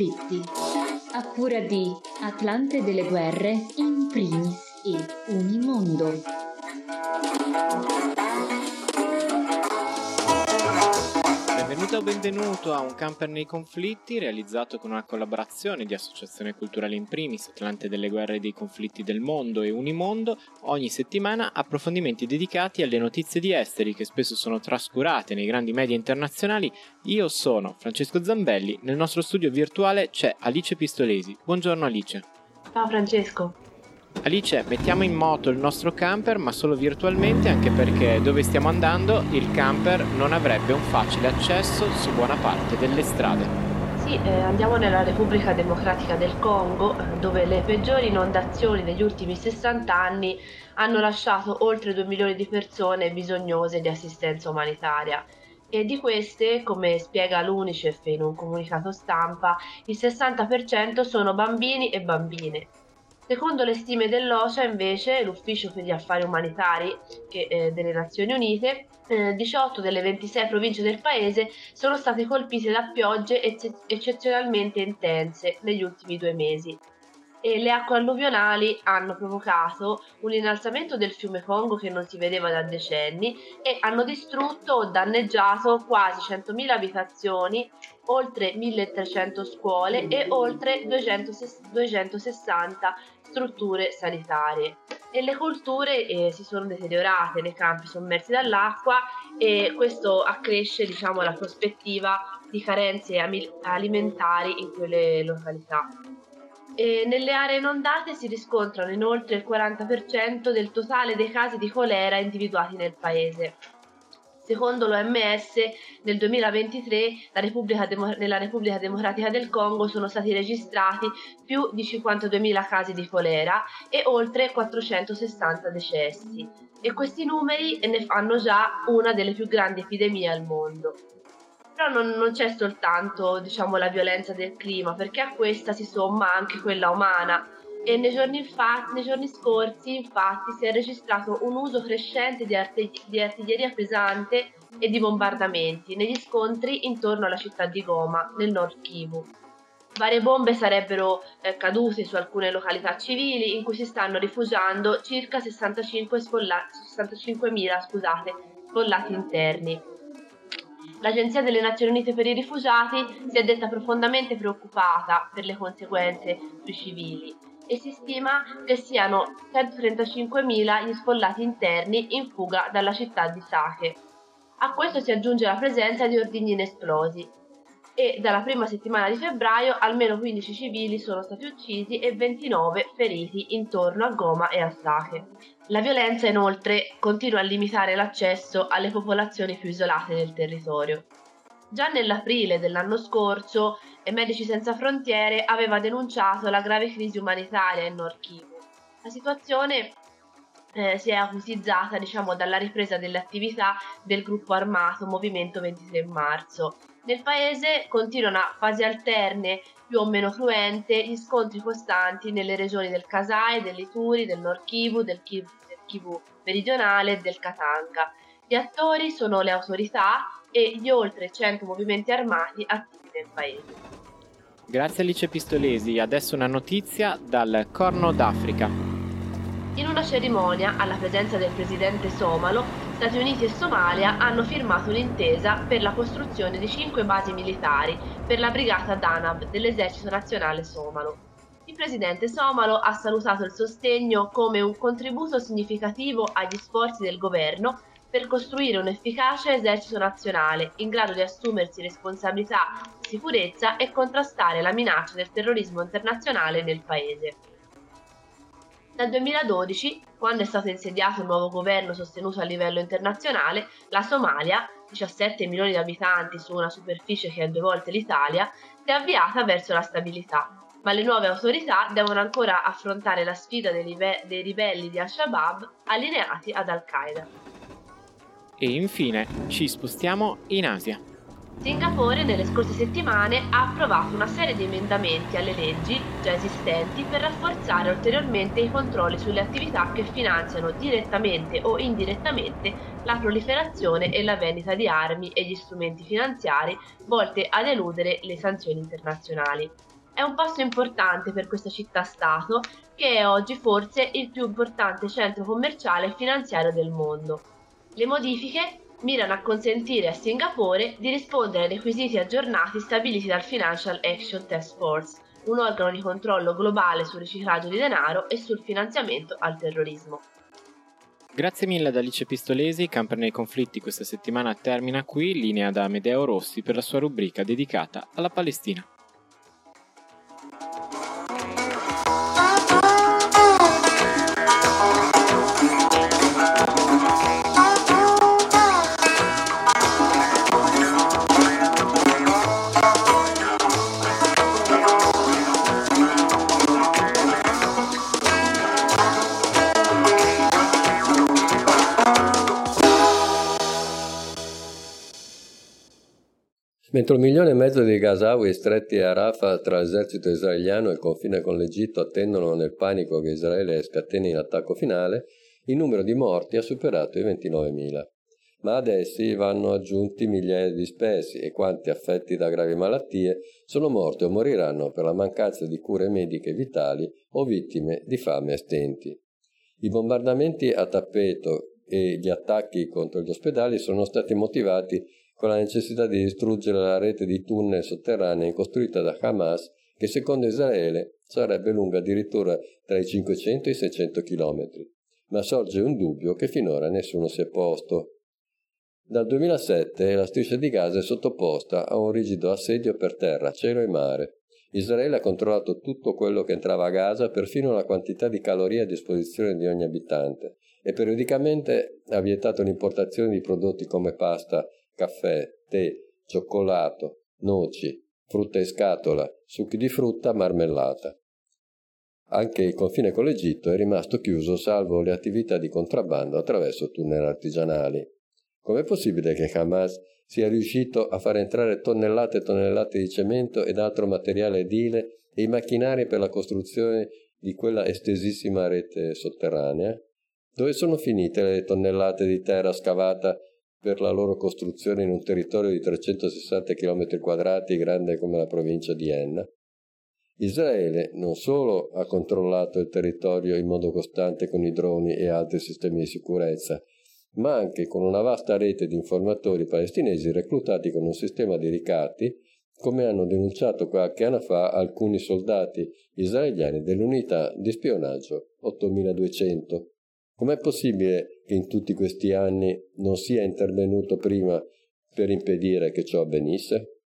conflitti. A cura di Atlante delle guerre in primis e Unimondo. O benvenuto a Un camper nei conflitti, realizzato con una collaborazione di Associazione Culturale in Primis, Atlante delle guerre e dei conflitti del mondo e Unimondo, ogni settimana approfondimenti dedicati alle notizie di esteri che spesso sono trascurate nei grandi media internazionali. Io sono Francesco Zambelli, nel nostro studio virtuale c'è Alice Pistolesi. Buongiorno Alice. Ciao Francesco. Alice, mettiamo in moto il nostro camper, ma solo virtualmente, anche perché dove stiamo andando il camper non avrebbe un facile accesso su buona parte delle strade. Sì, eh, andiamo nella Repubblica Democratica del Congo, dove le peggiori inondazioni degli ultimi 60 anni hanno lasciato oltre 2 milioni di persone bisognose di assistenza umanitaria. E di queste, come spiega l'UNICEF in un comunicato stampa, il 60% sono bambini e bambine Secondo le stime dell'OCEA, invece, l'Ufficio per gli Affari Umanitari che, eh, delle Nazioni Unite, eh, 18 delle 26 province del paese sono state colpite da piogge ecce- eccezionalmente intense negli ultimi due mesi. E le acque alluvionali hanno provocato un innalzamento del fiume Congo che non si vedeva da decenni e hanno distrutto o danneggiato quasi 100.000 abitazioni, oltre 1.300 scuole e oltre 260 strutture sanitarie. E le colture eh, si sono deteriorate nei campi sommersi dall'acqua e questo accresce diciamo, la prospettiva di carenze alimentari in quelle località. E nelle aree inondate si riscontrano inoltre il 40% del totale dei casi di colera individuati nel paese. Secondo l'OMS, nel 2023 Repubblica Demo- nella Repubblica Democratica del Congo sono stati registrati più di 52.000 casi di colera e oltre 460 decessi. E questi numeri ne fanno già una delle più grandi epidemie al mondo. Però non, non c'è soltanto diciamo, la violenza del clima, perché a questa si somma anche quella umana. E nei giorni, infatti, nei giorni scorsi, infatti, si è registrato un uso crescente di, arte- di artiglieria pesante e di bombardamenti negli scontri intorno alla città di Goma, nel nord Kivu. Varie bombe sarebbero eh, cadute su alcune località civili in cui si stanno rifugiando circa 65 spolla- 65.000 scusate, sfollati interni. L'Agenzia delle Nazioni Unite per i rifugiati si è detta profondamente preoccupata per le conseguenze sui civili e si stima che siano 135.000 gli sfollati interni in fuga dalla città di Sake. A questo si aggiunge la presenza di ordigni inesplosi e dalla prima settimana di febbraio almeno 15 civili sono stati uccisi e 29 feriti intorno a Goma e a Sake. La violenza inoltre continua a limitare l'accesso alle popolazioni più isolate del territorio. Già nell'aprile dell'anno scorso Medici Senza Frontiere aveva denunciato la grave crisi umanitaria in Nord Kivu. La situazione eh, si è acutizzata diciamo, dalla ripresa delle attività del gruppo armato Movimento 23 Marzo, nel paese continuano a fasi alterne, più o meno cruente, gli scontri costanti nelle regioni del Kasai, dell'Ituri, del Nord Kivu, del Kivu, del Kivu meridionale e del Katanga. Gli attori sono le autorità e gli oltre 100 movimenti armati attivi nel paese. Grazie Alice Pistolesi, adesso una notizia dal Corno d'Africa. In una cerimonia, alla presenza del presidente somalo, Stati Uniti e Somalia hanno firmato un'intesa per la costruzione di cinque basi militari per la brigata Danab dell'esercito nazionale somalo. Il presidente somalo ha salutato il sostegno come un contributo significativo agli sforzi del governo per costruire un efficace esercito nazionale in grado di assumersi responsabilità sicurezza e contrastare la minaccia del terrorismo internazionale nel paese. Dal 2012, quando è stato insediato il nuovo governo sostenuto a livello internazionale, la Somalia, 17 milioni di abitanti su una superficie che è due volte l'Italia, si è avviata verso la stabilità. Ma le nuove autorità devono ancora affrontare la sfida dei, ribe- dei ribelli di Al-Shabaab allineati ad Al-Qaeda. E infine ci spostiamo in Asia. Singapore nelle scorse settimane ha approvato una serie di emendamenti alle leggi già esistenti per rafforzare ulteriormente i controlli sulle attività che finanziano direttamente o indirettamente la proliferazione e la vendita di armi e gli strumenti finanziari volte ad eludere le sanzioni internazionali. è un passo importante per questa città-stato che è oggi forse il più importante centro commerciale e finanziario del mondo. Le modifiche mirano a consentire a Singapore di rispondere ai requisiti aggiornati stabiliti dal Financial Action Task Force, un organo di controllo globale sul riciclaggio di denaro e sul finanziamento al terrorismo. Grazie mille ad Alice Pistolesi, Camper nei conflitti questa settimana termina qui, linea da Medeo Rossi per la sua rubrica dedicata alla Palestina. Mentre un milione e mezzo di Gazawi stretti a Rafah tra l'esercito israeliano e il confine con l'Egitto attendono nel panico che Israele scateni l'attacco finale, il numero di morti ha superato i 29.000. Ma ad essi vanno aggiunti migliaia di dispersi e quanti affetti da gravi malattie sono morti o moriranno per la mancanza di cure mediche vitali o vittime di fame e stenti. I bombardamenti a tappeto e gli attacchi contro gli ospedali sono stati motivati con la necessità di distruggere la rete di tunnel sotterranei costruita da Hamas, che secondo Israele sarebbe lunga addirittura tra i 500 e i 600 km. Ma sorge un dubbio che finora nessuno si è posto. Dal 2007 la striscia di Gaza è sottoposta a un rigido assedio per terra, cielo e mare. Israele ha controllato tutto quello che entrava a Gaza, perfino la quantità di calorie a disposizione di ogni abitante, e periodicamente ha vietato l'importazione di prodotti come pasta caffè, tè, cioccolato, noci, frutta in scatola, succhi di frutta, marmellata. Anche il confine con l'Egitto è rimasto chiuso salvo le attività di contrabbando attraverso tunnel artigianali. Com'è possibile che Hamas sia riuscito a far entrare tonnellate e tonnellate di cemento ed altro materiale edile e i macchinari per la costruzione di quella estesissima rete sotterranea? Dove sono finite le tonnellate di terra scavata per la loro costruzione in un territorio di 360 km quadrati grande come la provincia di Enna. Israele non solo ha controllato il territorio in modo costante con i droni e altri sistemi di sicurezza, ma anche con una vasta rete di informatori palestinesi reclutati con un sistema di ricatti, come hanno denunciato qualche anno fa alcuni soldati israeliani dell'unità di spionaggio 8200. Com'è possibile che in tutti questi anni non sia intervenuto prima per impedire che ciò avvenisse?